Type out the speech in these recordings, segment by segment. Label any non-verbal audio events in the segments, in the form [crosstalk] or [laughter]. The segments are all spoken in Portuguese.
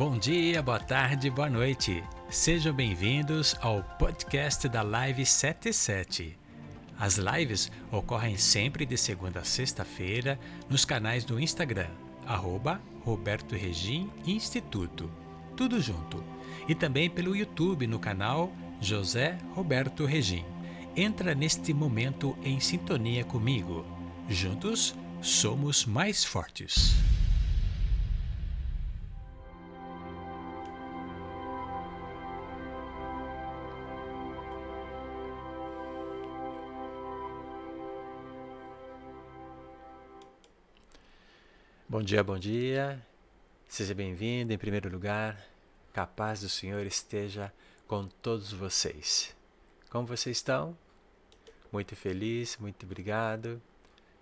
Bom dia, boa tarde, boa noite. Sejam bem-vindos ao podcast da Live 77. As lives ocorrem sempre de segunda a sexta-feira nos canais do Instagram, arroba Roberto Regim Instituto. Tudo junto. E também pelo YouTube no canal José Roberto Regim. Entra neste momento em sintonia comigo. Juntos somos mais fortes. Bom dia, bom dia. Seja bem-vindo. Em primeiro lugar, que a paz do Senhor esteja com todos vocês. Como vocês estão? Muito feliz, muito obrigado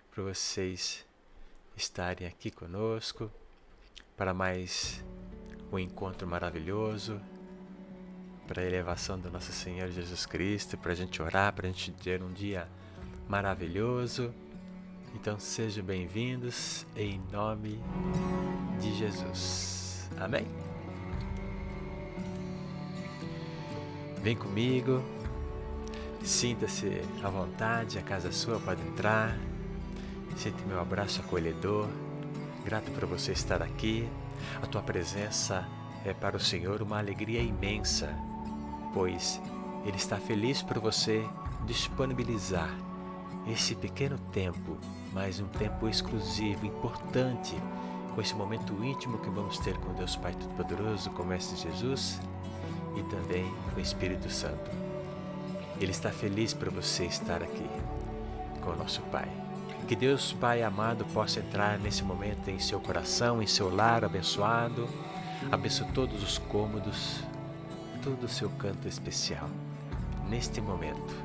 por vocês estarem aqui conosco para mais um encontro maravilhoso, para a elevação do nosso Senhor Jesus Cristo, para a gente orar, para a gente ter um dia maravilhoso então sejam bem-vindos em nome de Jesus. Amém? Vem comigo, sinta-se à vontade, a casa sua pode entrar. Sinta meu abraço acolhedor. Grato por você estar aqui. A tua presença é para o Senhor uma alegria imensa, pois Ele está feliz por você disponibilizar esse pequeno tempo mas um tempo exclusivo, importante, com esse momento íntimo que vamos ter com Deus Pai Todo-Poderoso, com o Mestre Jesus e também com o Espírito Santo. Ele está feliz por você estar aqui com o nosso Pai. Que Deus Pai amado possa entrar nesse momento em seu coração, em seu lar abençoado. Abençoe todos os cômodos, todo o seu canto especial. Neste momento,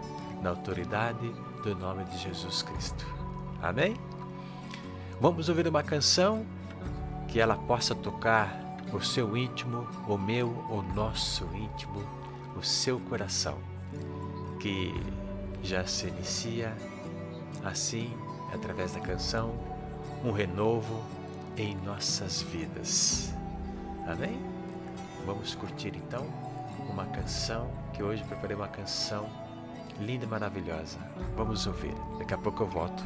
na autoridade do nome de Jesus Cristo. Amém? Vamos ouvir uma canção que ela possa tocar o seu íntimo, o meu, o nosso íntimo, o seu coração, que já se inicia assim, através da canção, um renovo em nossas vidas. Amém? Vamos curtir então uma canção que hoje preparei uma canção linda e maravilhosa. Vamos ouvir. Daqui a pouco eu volto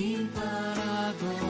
Vim para prostrar-me,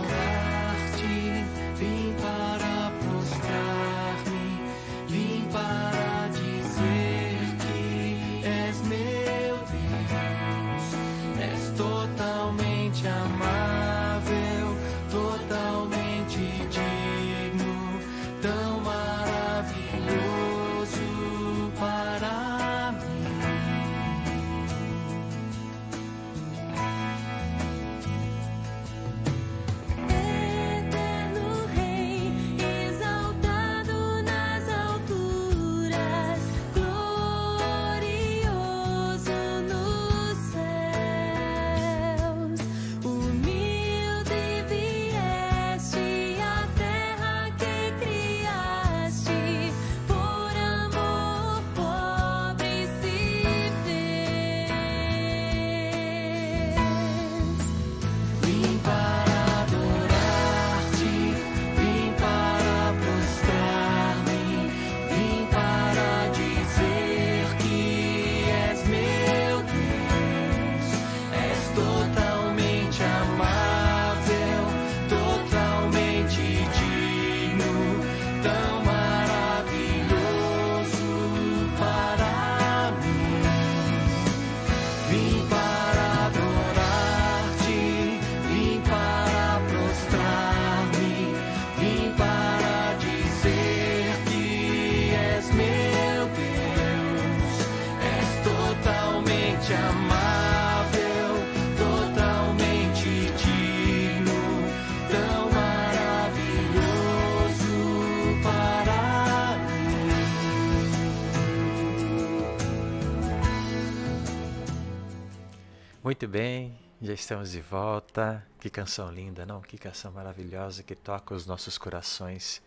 Muito bem, já estamos de volta. Que canção linda, não? Que canção maravilhosa que toca os nossos corações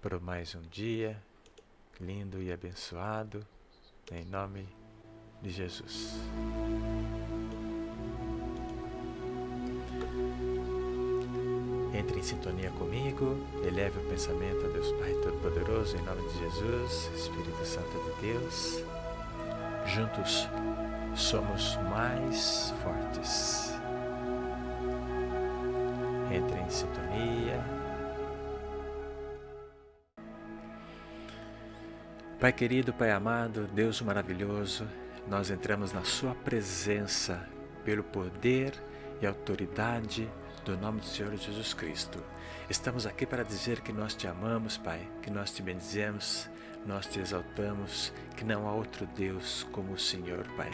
por mais um dia lindo e abençoado, em nome de Jesus. Entre em sintonia comigo, eleve o pensamento a Deus Pai Todo-Poderoso, em nome de Jesus, Espírito Santo de Deus. Juntos somos mais fortes. Entre em sintonia. Pai querido, Pai amado, Deus maravilhoso, nós entramos na Sua presença pelo poder e autoridade do nome do Senhor Jesus Cristo. Estamos aqui para dizer que nós te amamos, Pai, que nós te bendizemos, nós te exaltamos, que não há outro Deus como o Senhor, Pai.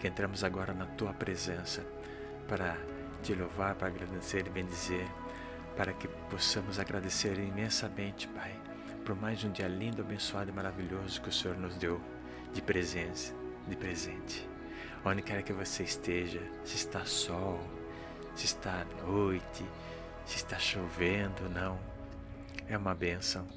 Que entramos agora na Tua presença para te louvar, para agradecer e bendizer, para que possamos agradecer imensamente, Pai por mais um dia lindo, abençoado e maravilhoso que o Senhor nos deu de presença, de presente. Onde quer que você esteja, se está sol, se está noite, se está chovendo, não, é uma bênção,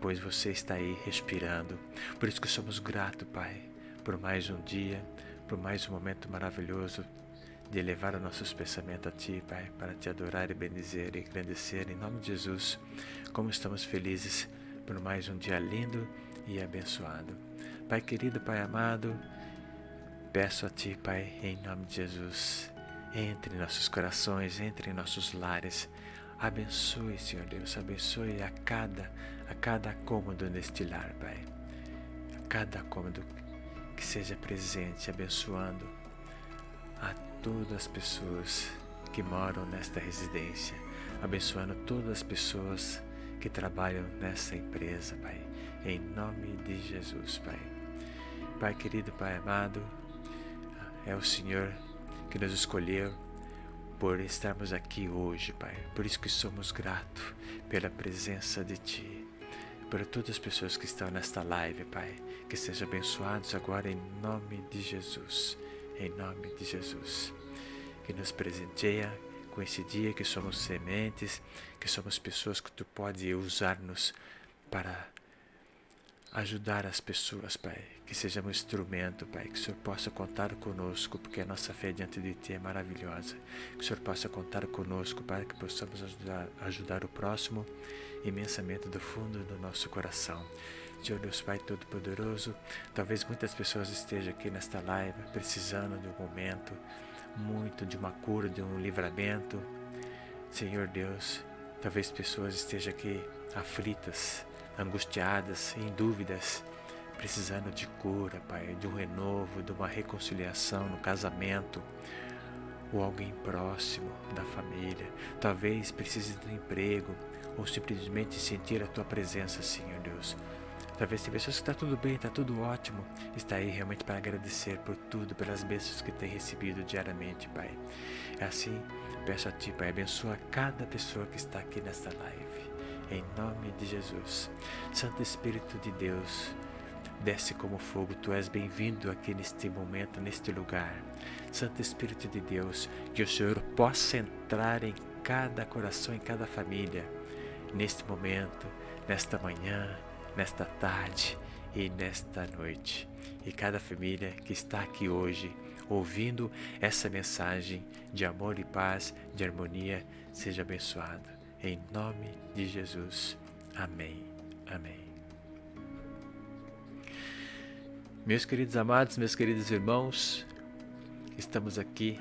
pois você está aí respirando. Por isso que somos gratos, Pai, por mais um dia, por mais um momento maravilhoso de elevar os nossos pensamentos a Ti, Pai, para Te adorar e bendizer e agradecer em nome de Jesus. Como estamos felizes por mais um dia lindo e abençoado. Pai querido, Pai amado, peço a Ti, Pai, em nome de Jesus, entre em nossos corações, entre em nossos lares. Abençoe, Senhor Deus, abençoe a cada, a cada cômodo neste lar, Pai. A cada cômodo que seja presente, abençoando a todas as pessoas que moram nesta residência, abençoando todas as pessoas que trabalham nessa empresa, Pai. Em nome de Jesus, Pai. Pai querido, Pai amado, é o Senhor que nos escolheu por estarmos aqui hoje, Pai. Por isso que somos gratos pela presença de Ti. Por todas as pessoas que estão nesta live, Pai. Que sejam abençoados agora em nome de Jesus. Em nome de Jesus. Que nos presenteia com esse dia que somos sementes, que somos pessoas que tu pode usar-nos para ajudar as pessoas, Pai. Que sejamos um instrumento, Pai. Que o Senhor possa contar conosco, porque a nossa fé diante de Ti é maravilhosa. Que o Senhor possa contar conosco, Pai, que possamos ajudar, ajudar o próximo imensamente do fundo do nosso coração. Senhor Deus Pai Todo-Poderoso, talvez muitas pessoas estejam aqui nesta live precisando de um momento muito de uma cura, de um livramento. Senhor Deus, talvez pessoas estejam aqui aflitas, angustiadas, em dúvidas, precisando de cura, Pai, de um renovo, de uma reconciliação no casamento, ou alguém próximo da família. Talvez precise de um emprego, ou simplesmente sentir a Tua presença, Senhor Deus. Talvez tem pessoas que está tudo bem, está tudo ótimo, está aí realmente para agradecer por tudo, pelas bênçãos que tem recebido diariamente, Pai. É assim, peço a Ti, Pai, abençoa cada pessoa que está aqui nesta live, em nome de Jesus. Santo Espírito de Deus, desce como fogo, Tu és bem-vindo aqui neste momento, neste lugar. Santo Espírito de Deus, que o Senhor possa entrar em cada coração, em cada família, neste momento, nesta manhã, nesta tarde e nesta noite. E cada família que está aqui hoje ouvindo essa mensagem de amor e paz, de harmonia, seja abençoada. Em nome de Jesus. Amém. Amém. Meus queridos amados, meus queridos irmãos, estamos aqui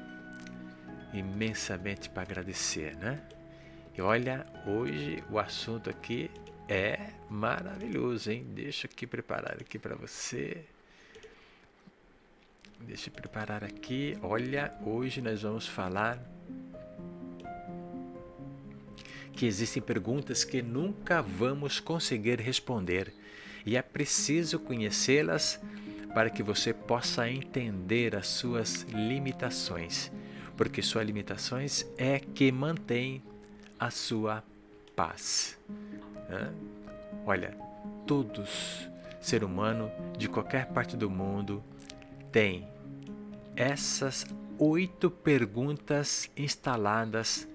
imensamente para agradecer, né? E olha, hoje o assunto aqui é maravilhoso, hein? Deixa aqui preparar aqui para você. Deixa eu preparar aqui. Olha, hoje nós vamos falar que existem perguntas que nunca vamos conseguir responder. E é preciso conhecê-las para que você possa entender as suas limitações, porque suas limitações é que mantém a sua paz. Olha, todos ser humano de qualquer parte do mundo tem essas oito perguntas instaladas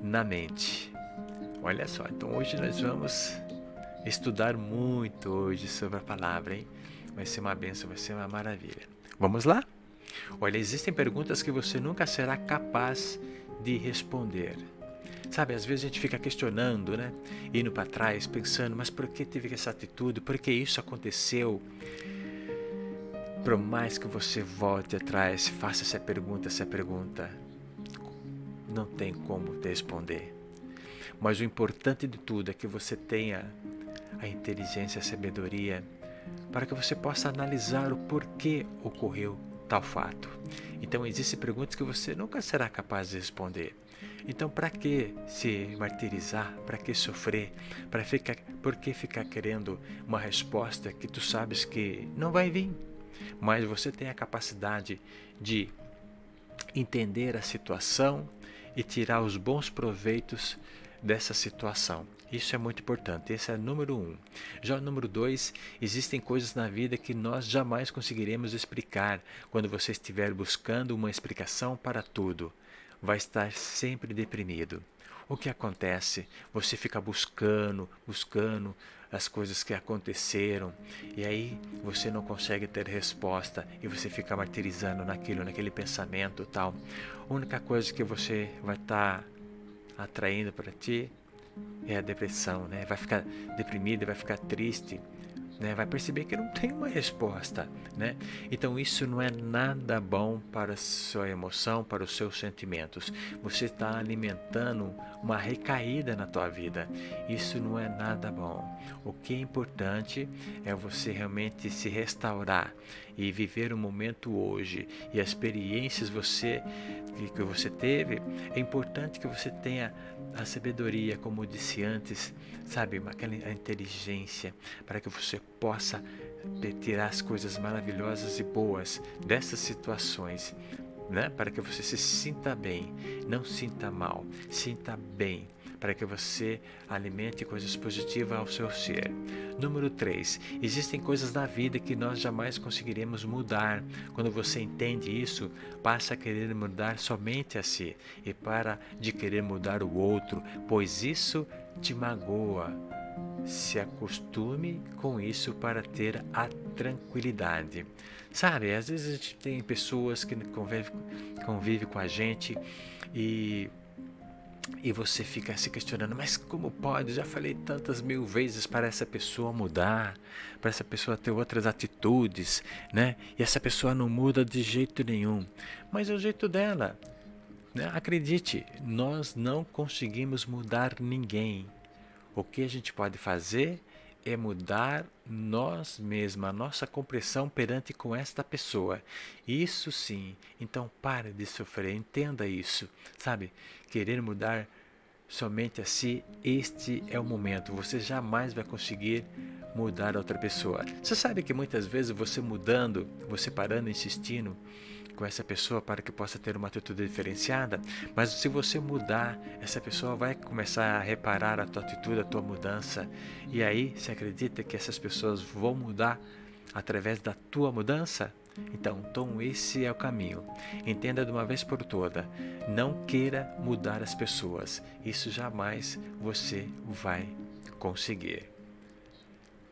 na mente. Olha só, então hoje nós vamos estudar muito hoje sobre a palavra, hein? Vai ser uma benção, vai ser uma maravilha. Vamos lá? Olha, existem perguntas que você nunca será capaz de responder. Sabe, às vezes a gente fica questionando, né? Indo para trás, pensando, mas por que teve essa atitude? Por que isso aconteceu? Por mais que você volte atrás, faça essa pergunta, essa pergunta, não tem como responder. Mas o importante de tudo é que você tenha a inteligência, a sabedoria, para que você possa analisar o porquê ocorreu tal fato. Então, existem perguntas que você nunca será capaz de responder. Então, para que se martirizar? Para que sofrer? Para ficar, por que ficar querendo uma resposta que tu sabes que não vai vir? Mas você tem a capacidade de entender a situação e tirar os bons proveitos dessa situação. Isso é muito importante. Esse é número um. Já o número dois, existem coisas na vida que nós jamais conseguiremos explicar quando você estiver buscando uma explicação para tudo. Vai estar sempre deprimido. O que acontece? Você fica buscando, buscando as coisas que aconteceram e aí você não consegue ter resposta e você fica martirizando naquilo, naquele pensamento tal. A única coisa que você vai estar tá atraindo para ti é a depressão, né? Vai ficar deprimido, vai ficar triste, né? Vai perceber que não tem uma resposta, né? Então isso não é nada bom para a sua emoção, para os seus sentimentos. Você está alimentando uma recaída na tua vida. Isso não é nada bom. O que é importante é você realmente se restaurar e viver o momento hoje e as experiências você que você teve. É importante que você tenha a sabedoria, como disse antes, sabe, aquela inteligência para que você possa tirar as coisas maravilhosas e boas dessas situações, né? Para que você se sinta bem, não sinta mal, sinta bem para que você alimente coisas positivas ao seu ser. Número 3. Existem coisas na vida que nós jamais conseguiremos mudar. Quando você entende isso, passa a querer mudar somente a si e para de querer mudar o outro, pois isso te magoa. Se acostume com isso para ter a tranquilidade. Sabe, às vezes a gente tem pessoas que convivem convive com a gente e e você fica se questionando, mas como pode? Já falei tantas mil vezes para essa pessoa mudar, para essa pessoa ter outras atitudes, né? E essa pessoa não muda de jeito nenhum. Mas é o jeito dela. Né? Acredite, nós não conseguimos mudar ninguém. O que a gente pode fazer é mudar nós mesmos, a nossa compreensão perante com esta pessoa. Isso sim. Então pare de sofrer, entenda isso. Sabe? Querer mudar somente a si, este é o momento. Você jamais vai conseguir mudar a outra pessoa. Você sabe que muitas vezes você mudando, você parando, insistindo, com essa pessoa para que possa ter uma atitude diferenciada, mas se você mudar, essa pessoa vai começar a reparar a tua atitude, a tua mudança. E aí, você acredita que essas pessoas vão mudar através da tua mudança? Então, então esse é o caminho. Entenda de uma vez por toda. Não queira mudar as pessoas. Isso jamais você vai conseguir.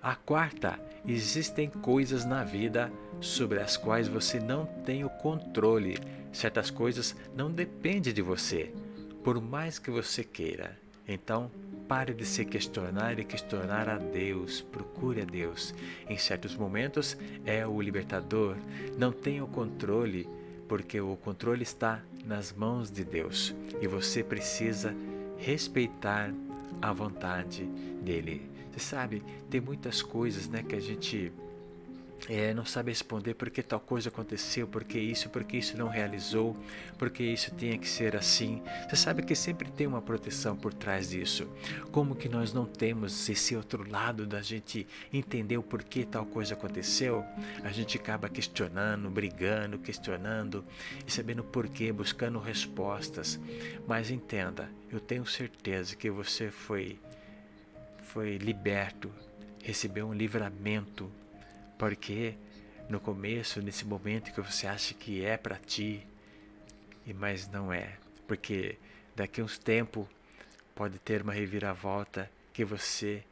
A quarta, existem coisas na vida sobre as quais você não tem o controle. Certas coisas não dependem de você, por mais que você queira. Então, pare de se questionar e questionar a Deus. Procure a Deus. Em certos momentos, é o libertador. Não tenha o controle, porque o controle está nas mãos de Deus e você precisa respeitar a vontade dele. Você sabe, tem muitas coisas né, que a gente é, não sabe responder por que tal coisa aconteceu, por que isso, por que isso não realizou, por que isso tinha que ser assim. Você sabe que sempre tem uma proteção por trás disso. Como que nós não temos esse outro lado da gente entender o porquê tal coisa aconteceu? A gente acaba questionando, brigando, questionando e sabendo porquê, buscando respostas. Mas entenda, eu tenho certeza que você foi foi liberto, recebeu um livramento. Porque no começo, nesse momento que você acha que é para ti, e mas não é, porque daqui a uns tempos pode ter uma reviravolta que você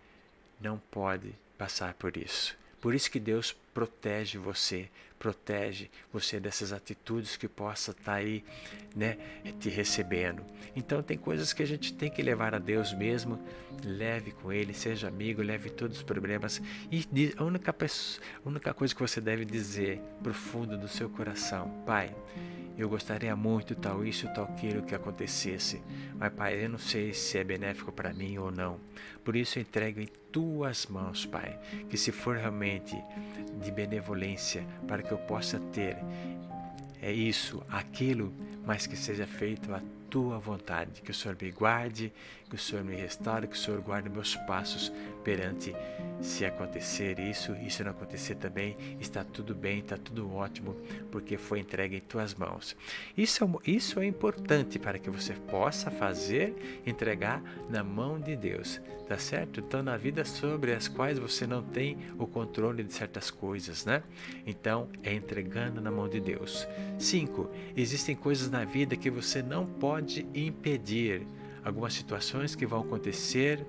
não pode passar por isso. Por isso que Deus protege você, protege você dessas atitudes que possa estar tá aí, né, te recebendo. Então tem coisas que a gente tem que levar a Deus mesmo, leve com Ele, seja amigo, leve todos os problemas e a única, pessoa, a única coisa que você deve dizer profundo do seu coração, Pai, eu gostaria muito tal isso, tal aquilo que acontecesse, mas Pai, eu não sei se é benéfico para mim ou não. Por isso eu entrego em tuas mãos, Pai, que se for realmente de benevolência para que eu possa ter é isso, aquilo, mas que seja feito a tua vontade. Que o Senhor me guarde, que o Senhor me restaure, que o Senhor guarde meus passos perante se acontecer isso, isso não acontecer também, está tudo bem, está tudo ótimo, porque foi entregue em tuas mãos. Isso é, isso é importante para que você possa fazer, entregar na mão de Deus, tá certo? Então, na vida sobre as quais você não tem o controle de certas coisas, né? Então, é entregando na mão de Deus. 5. Existem coisas na vida que você não pode impedir. Algumas situações que vão acontecer,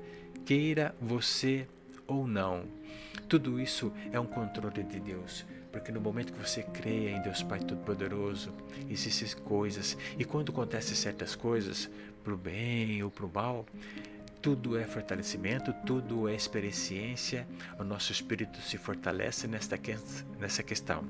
queira você ou não. Tudo isso é um controle de Deus. Porque no momento que você crê em Deus Pai Todo-Poderoso, existem coisas, e quando acontecem certas coisas, para o bem ou para o mal, tudo é fortalecimento, tudo é experiência, o nosso espírito se fortalece nesta, nessa questão.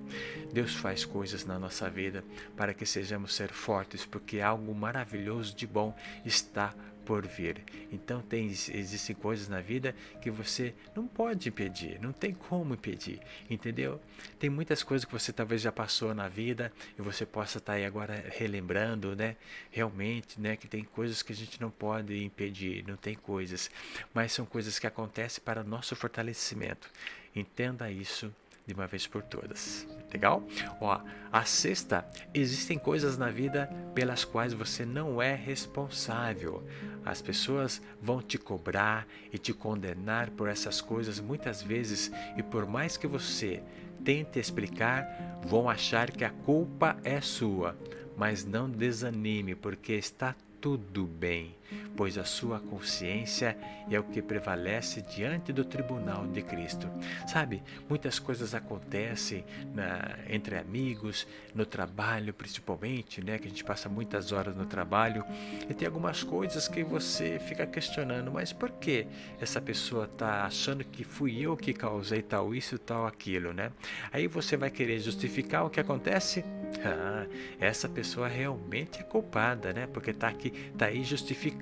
Deus faz coisas na nossa vida para que sejamos ser fortes, porque algo maravilhoso de bom está por vir. Então tem, existem coisas na vida que você não pode impedir, não tem como impedir, entendeu? Tem muitas coisas que você talvez já passou na vida e você possa estar aí agora relembrando, né? Realmente, né? Que tem coisas que a gente não pode impedir, não tem coisas, mas são coisas que acontecem para nosso fortalecimento. Entenda isso de uma vez por todas. Legal? Ó, a sexta, existem coisas na vida pelas quais você não é responsável. As pessoas vão te cobrar e te condenar por essas coisas muitas vezes, e por mais que você tente explicar, vão achar que a culpa é sua. Mas não desanime, porque está tudo bem, pois a sua consciência é o que prevalece diante do tribunal de Cristo. Sabe, muitas coisas acontecem na, entre amigos, no trabalho principalmente, né, que a gente passa muitas horas no trabalho, e tem algumas coisas que você fica questionando, mas por que essa pessoa está achando que fui eu que causei tal isso, tal aquilo, né? Aí você vai querer justificar o que acontece? [laughs] Ah, essa pessoa realmente é culpada, né? Porque está aqui, tá aí justificando.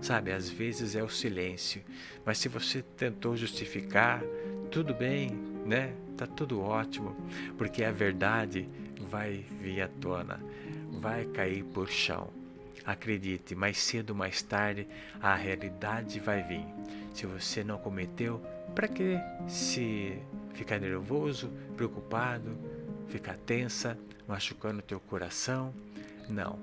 Sabe, às vezes é o silêncio. Mas se você tentou justificar, tudo bem, né? Tá tudo ótimo, porque a verdade vai vir à tona, vai cair por chão. Acredite, mais cedo ou mais tarde a realidade vai vir. Se você não cometeu, para que se ficar nervoso, preocupado, ficar tensa? machucando teu coração. Não.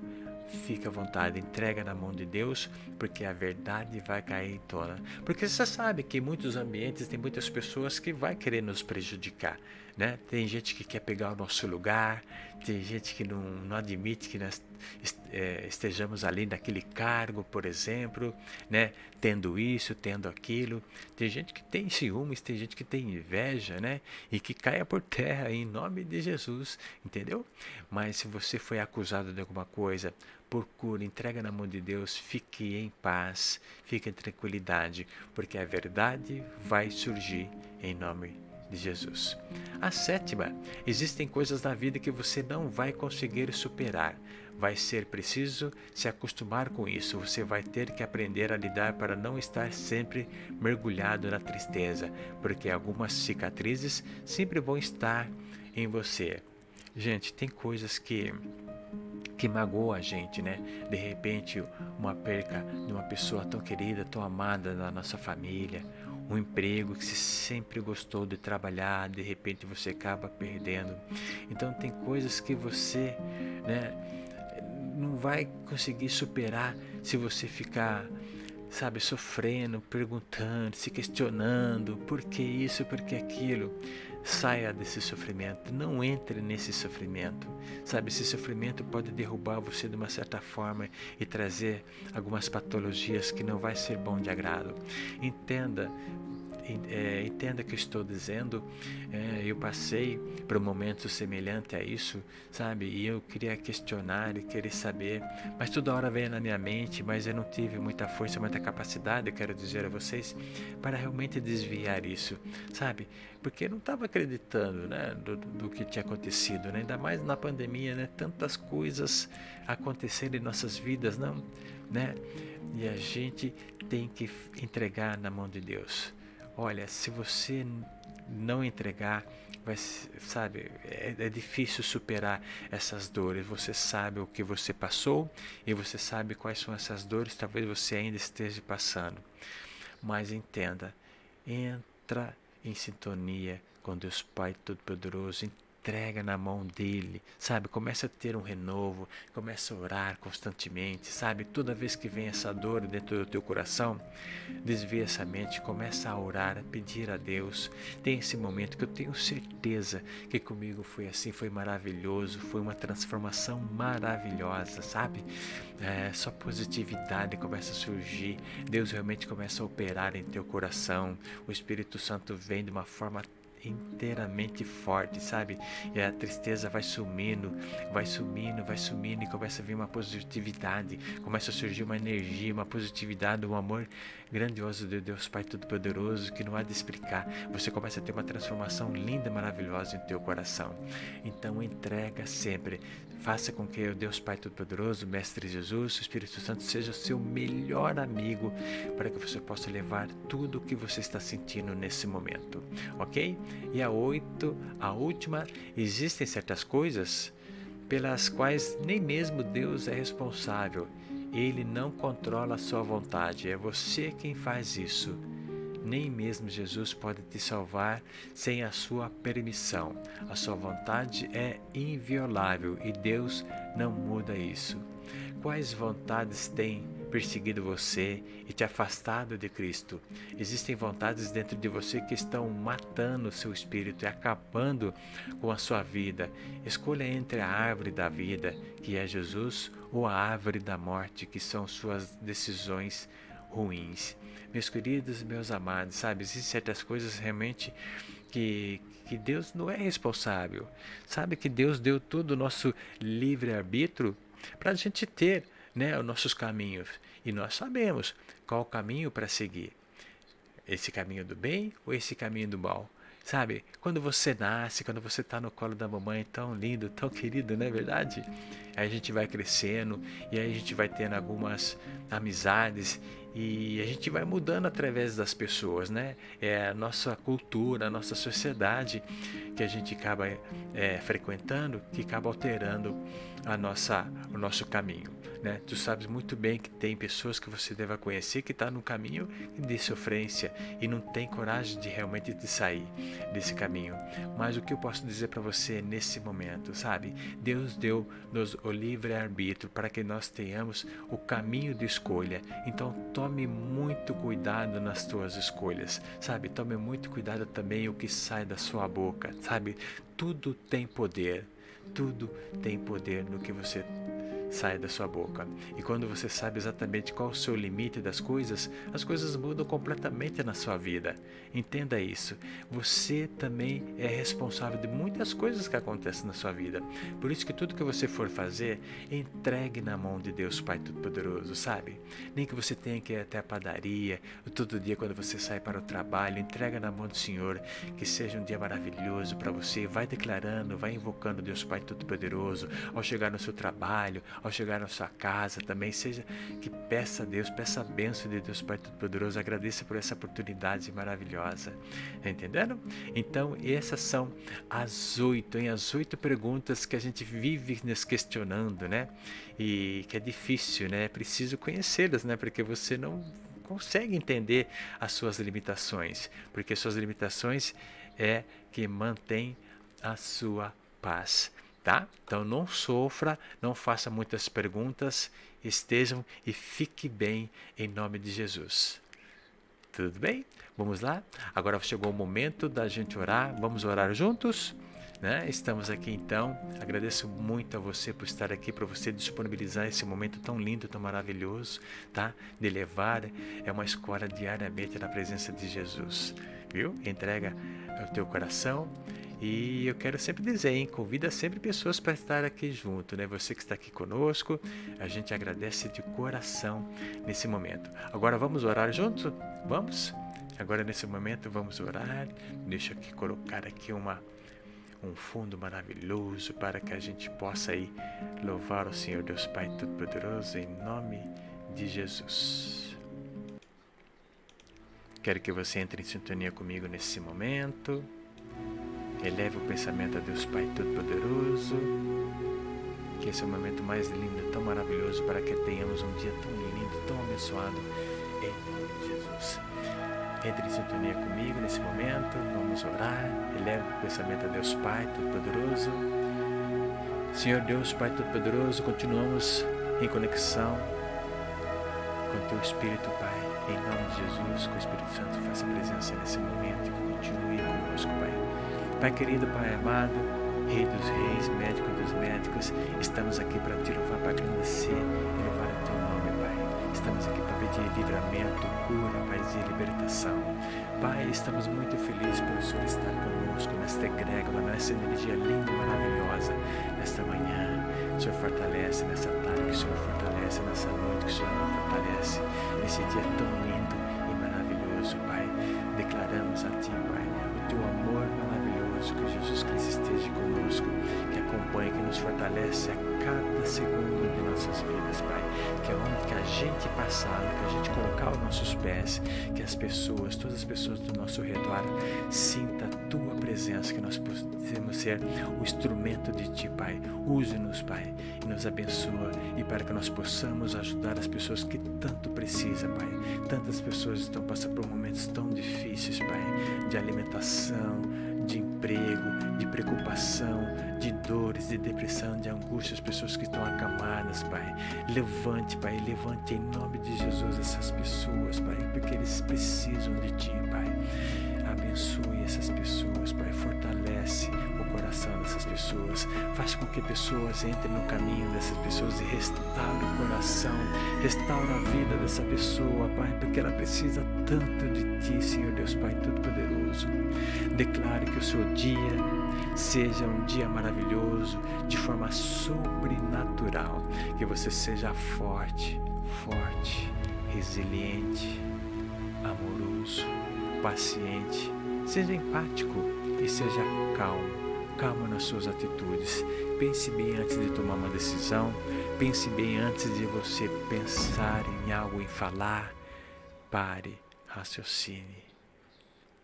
Fica à vontade, entrega na mão de Deus, porque a verdade vai cair em tona. Porque você sabe que em muitos ambientes tem muitas pessoas que vai querer nos prejudicar. Né? Tem gente que quer pegar o nosso lugar, tem gente que não, não admite que nós é, estejamos ali naquele cargo, por exemplo, né? tendo isso, tendo aquilo. Tem gente que tem ciúmes, tem gente que tem inveja, né? E que caia por terra em nome de Jesus, entendeu? Mas se você foi acusado de alguma coisa, procure, entrega na mão de Deus, fique em paz, fique em tranquilidade, porque a verdade vai surgir em nome de Jesus. A sétima, existem coisas na vida que você não vai conseguir superar. Vai ser preciso se acostumar com isso. Você vai ter que aprender a lidar para não estar sempre mergulhado na tristeza, porque algumas cicatrizes sempre vão estar em você. Gente, tem coisas que que magoa a gente, né? De repente, uma perca de uma pessoa tão querida, tão amada da nossa família, um emprego que você sempre gostou de trabalhar, de repente você acaba perdendo. Então tem coisas que você, né, não vai conseguir superar se você ficar sabe, sofrendo, perguntando, se questionando, por que isso, por que aquilo. Saia desse sofrimento, não entre nesse sofrimento. Sabe, esse sofrimento pode derrubar você de uma certa forma e trazer algumas patologias que não vai ser bom de agrado. Entenda, é, entenda que eu estou dizendo, é, eu passei por um momento semelhante a isso, sabe? E eu queria questionar e querer saber, mas toda hora veio na minha mente, mas eu não tive muita força, muita capacidade, quero dizer a vocês, para realmente desviar isso, sabe? Porque eu não estava acreditando, né, do, do, que tinha acontecido, né? Ainda mais na pandemia, né? Tantas coisas acontecendo em nossas vidas, não, né? E a gente tem que entregar na mão de Deus. Olha, se você não entregar, vai, sabe, é, é, difícil superar essas dores. Você sabe o que você passou e você sabe quais são essas dores, talvez você ainda esteja passando. Mas entenda, entra em sintonia com Deus Pai Todo-Poderoso, entrega na mão dele, sabe? Começa a ter um renovo, começa a orar constantemente, sabe? Toda vez que vem essa dor dentro do teu coração, desvia essa mente, começa a orar, a pedir a Deus. Tem esse momento que eu tenho certeza que comigo foi assim, foi maravilhoso, foi uma transformação maravilhosa, sabe? É, só positividade começa a surgir, Deus realmente começa a operar em teu coração, o Espírito Santo vem de uma forma inteiramente forte, sabe? E a tristeza vai sumindo, vai sumindo, vai sumindo e começa a vir uma positividade, começa a surgir uma energia, uma positividade, um amor grandioso de Deus Pai Todo-Poderoso que não há de explicar. Você começa a ter uma transformação linda, maravilhosa em teu coração. Então entrega sempre. Faça com que o Deus Pai Todo-Poderoso, Mestre Jesus, o Espírito Santo seja o seu melhor amigo para que você possa levar tudo o que você está sentindo nesse momento, ok? E a oito, a última, existem certas coisas pelas quais nem mesmo Deus é responsável ele não controla a sua vontade, é você quem faz isso. Nem mesmo Jesus pode te salvar sem a sua permissão. A sua vontade é inviolável e Deus não muda isso. Quais vontades tem perseguido você e te afastado de Cristo. Existem vontades dentro de você que estão matando o seu espírito e acabando com a sua vida. Escolha entre a árvore da vida, que é Jesus, ou a árvore da morte, que são suas decisões ruins. Meus queridos, meus amados, sabe, existem certas coisas realmente que, que Deus não é responsável. Sabe que Deus deu todo o nosso livre-arbítrio para a gente ter né, os nossos caminhos. E nós sabemos qual o caminho para seguir. Esse caminho do bem ou esse caminho do mal? Sabe, quando você nasce, quando você está no colo da mamãe, tão lindo, tão querido, não é verdade? Aí a gente vai crescendo e aí a gente vai tendo algumas amizades e a gente vai mudando através das pessoas, né? É a nossa cultura, a nossa sociedade que a gente acaba é, frequentando, que acaba alterando a nossa, o nosso caminho. Né? Tu sabes muito bem que tem pessoas que você deve conhecer que está no caminho de sofrência e não tem coragem de realmente de sair desse caminho. Mas o que eu posso dizer para você nesse momento, sabe? Deus deu-nos o livre arbítrio para que nós tenhamos o caminho de escolha. Então tome muito cuidado nas tuas escolhas, sabe? Tome muito cuidado também o que sai da sua boca, sabe? Tudo tem poder. Tudo tem poder no que você sai da sua boca. E quando você sabe exatamente qual o seu limite das coisas, as coisas mudam completamente na sua vida. Entenda isso. Você também é responsável de muitas coisas que acontecem na sua vida. Por isso que tudo que você for fazer, entregue na mão de Deus Pai Todo-Poderoso, sabe? Nem que você tenha que ir até a padaria, todo dia quando você sai para o trabalho, entrega na mão do Senhor, que seja um dia maravilhoso para você. Vai declarando, vai invocando Deus Pai Todo-Poderoso ao chegar no seu trabalho, ao chegar na sua casa também, seja que peça a Deus, peça a bênção de Deus Pai Todo-Poderoso, agradeça por essa oportunidade maravilhosa. Tá entendendo? Então, essas são as oito, hein? As oito perguntas que a gente vive nos questionando, né? E que é difícil, né? É preciso conhecê-las, né? Porque você não consegue entender as suas limitações, porque suas limitações é que mantém a sua paz tá? Então não sofra, não faça muitas perguntas, estejam e fique bem em nome de Jesus. Tudo bem? Vamos lá? Agora chegou o momento da gente orar. Vamos orar juntos? Né? Estamos aqui então. Agradeço muito a você por estar aqui, para você disponibilizar esse momento tão lindo, tão maravilhoso, tá? De levar é uma escola diariamente na presença de Jesus, viu? Entrega o teu coração e eu quero sempre dizer, hein, convida sempre pessoas para estar aqui junto, né? Você que está aqui conosco, a gente agradece de coração nesse momento. Agora vamos orar juntos? Vamos? Agora nesse momento vamos orar. Deixa eu aqui colocar aqui uma um fundo maravilhoso para que a gente possa aí louvar o Senhor Deus Pai Todo-Poderoso em nome de Jesus. Quero que você entre em sintonia comigo nesse momento. Eleve o pensamento a Deus Pai Todo-Poderoso. Que esse é o momento mais lindo, tão maravilhoso, para que tenhamos um dia tão lindo, tão abençoado, em nome de Jesus. Entre em sintonia comigo nesse momento, vamos orar. Eleve o pensamento a Deus Pai Todo-Poderoso. Senhor Deus Pai Todo-Poderoso, continuamos em conexão com Teu Espírito, Pai. Em nome de Jesus, que o Espírito Santo faça presença nesse momento e continue conosco, Pai. Pai querido, Pai amado, Rei dos Reis, Médico dos Médicos, estamos aqui para te louvar, para agradecer e louvar o teu nome, Pai. Estamos aqui para pedir livramento, cura, paz e libertação. Pai, estamos muito felizes pelo Senhor estar conosco nesta egrégora, nessa energia linda e maravilhosa, nesta manhã. O Senhor fortalece nessa tarde, que o Senhor fortalece nessa noite, que o Senhor fortalece nesse dia tão lindo e maravilhoso, Pai. Declaramos a Ti, que acompanhe, que nos fortalece a cada segundo de nossas vidas, Pai. Que aonde que a gente passar, que a gente colocar os nossos pés, que as pessoas, todas as pessoas do nosso redor, sinta a Tua presença, que nós possamos ser o instrumento de Ti, Pai. Use-nos, Pai, e nos abençoa, e para que nós possamos ajudar as pessoas que tanto precisam, Pai. Tantas pessoas estão passando por momentos tão difíceis, Pai, de alimentação, de emprego, de preocupação, de dores, de depressão, de angústia, as pessoas que estão acamadas, Pai. Levante, Pai, levante em nome de Jesus essas pessoas, Pai, porque eles precisam de Ti, Pai. Abençoe essas pessoas, Pai, fortalece coração dessas pessoas, faz com que pessoas entrem no caminho dessas pessoas e restaure o coração, restaura a vida dessa pessoa, Pai, porque ela precisa tanto de Ti, Senhor Deus Pai Todo-Poderoso. Declare que o seu dia seja um dia maravilhoso, de forma sobrenatural, que você seja forte, forte, resiliente, amoroso, paciente, seja empático e seja calmo calmo nas suas atitudes. Pense bem antes de tomar uma decisão. Pense bem antes de você pensar em algo, em falar. Pare, raciocine.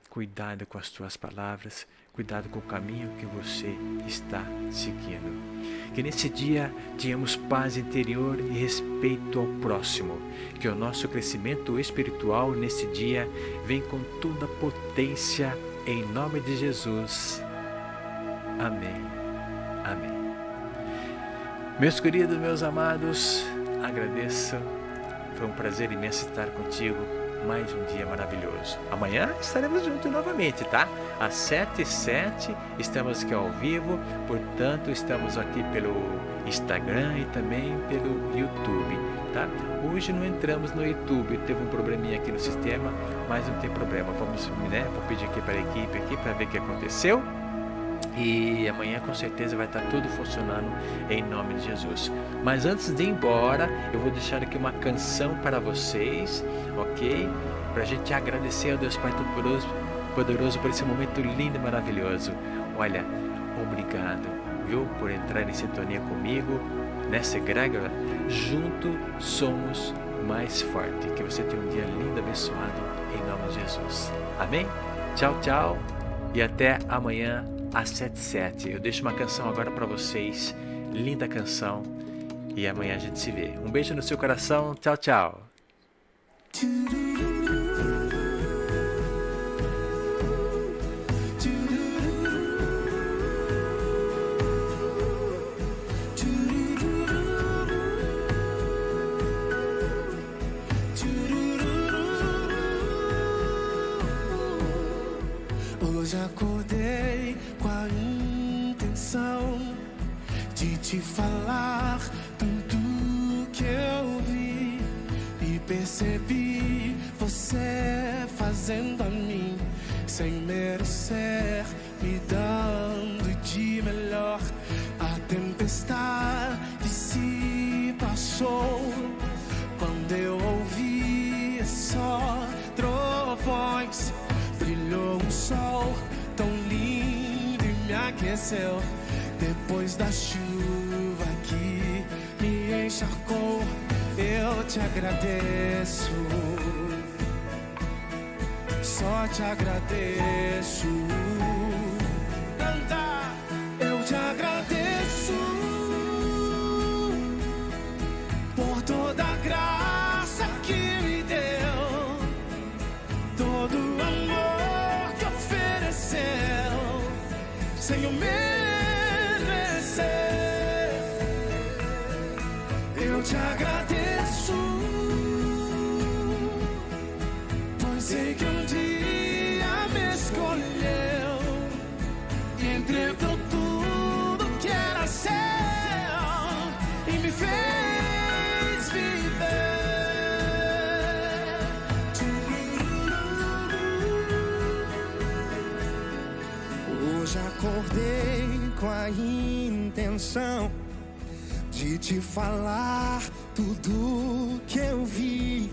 Cuidado com as tuas palavras, cuidado com o caminho que você está seguindo. Que nesse dia tenhamos paz interior e respeito ao próximo. Que o nosso crescimento espiritual nesse dia venha com toda potência em nome de Jesus. Amém. Amém. Meus queridos, meus amados, agradeço. Foi um prazer imenso estar contigo mais um dia maravilhoso. Amanhã estaremos juntos novamente, tá? Às 7 e 7 estamos aqui ao vivo, portanto, estamos aqui pelo Instagram e também pelo YouTube, tá? Hoje não entramos no YouTube, teve um probleminha aqui no sistema, mas não tem problema. Vamos, né? Vou pedir aqui para a equipe aqui para ver o que aconteceu. E amanhã com certeza vai estar tudo funcionando em nome de Jesus. Mas antes de ir embora, eu vou deixar aqui uma canção para vocês, ok? Para a gente agradecer ao Deus Pai Todo-Poderoso poderoso por esse momento lindo e maravilhoso. Olha, obrigado, viu, por entrar em sintonia comigo nessa egrégora. Junto somos mais forte. Que você tenha um dia lindo, abençoado, em nome de Jesus. Amém? Tchau, tchau e até amanhã às 77. Eu deixo uma canção agora para vocês, linda canção, e amanhã a gente se vê. Um beijo no seu coração, tchau, tchau. Te falar tudo que eu vi e percebi você fazendo a mim sem merecer, me dando de melhor. A tempestade se passou quando eu ouvi só trovões. Brilhou um sol tão lindo e me aqueceu. Depois da chuva que me encharcou, eu te agradeço. Só te agradeço. Canta, eu te agradeço por toda a graça que me deu todo o amor que ofereceu sem eu merecer. Te agradeço, pois sei que um dia me escolheu e entregou tudo que era seu e me fez viver. Hoje acordei com a intenção de te falar tudo que eu vi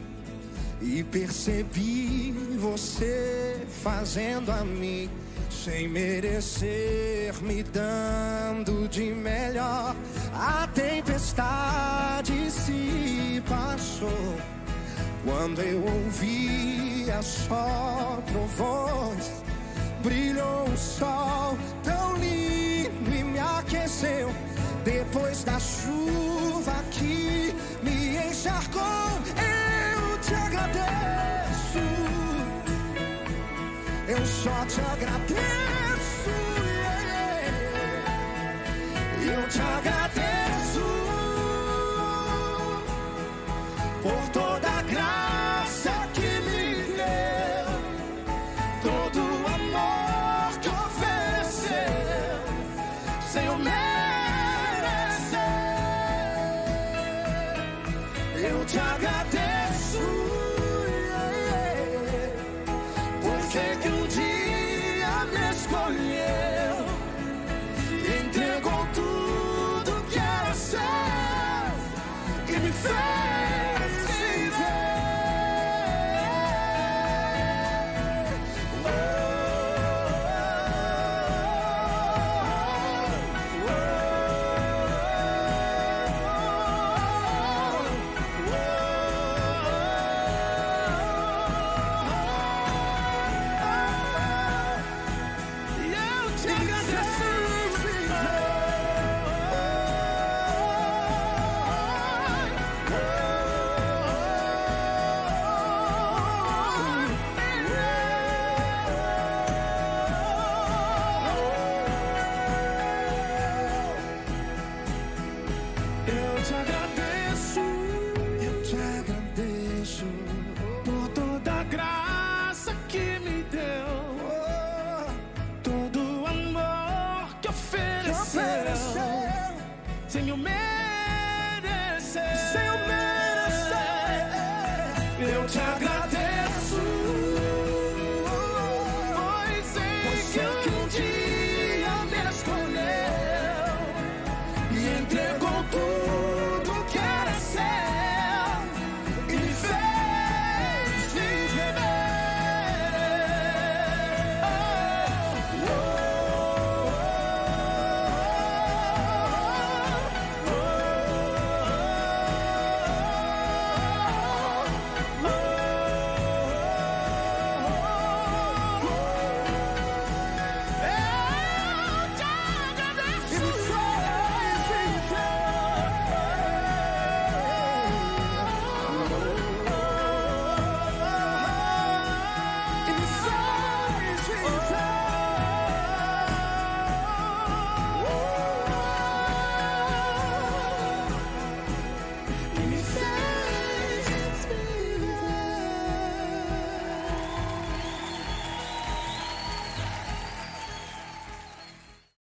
e percebi você fazendo a mim sem merecer, me dando de melhor. A tempestade se passou quando eu ouvia só trovões. Brilhou o sol tão lindo e me aqueceu. Depois da chuva que me encharcou, eu te agradeço. Eu só te agradeço. Eu te agradeço por toda inside.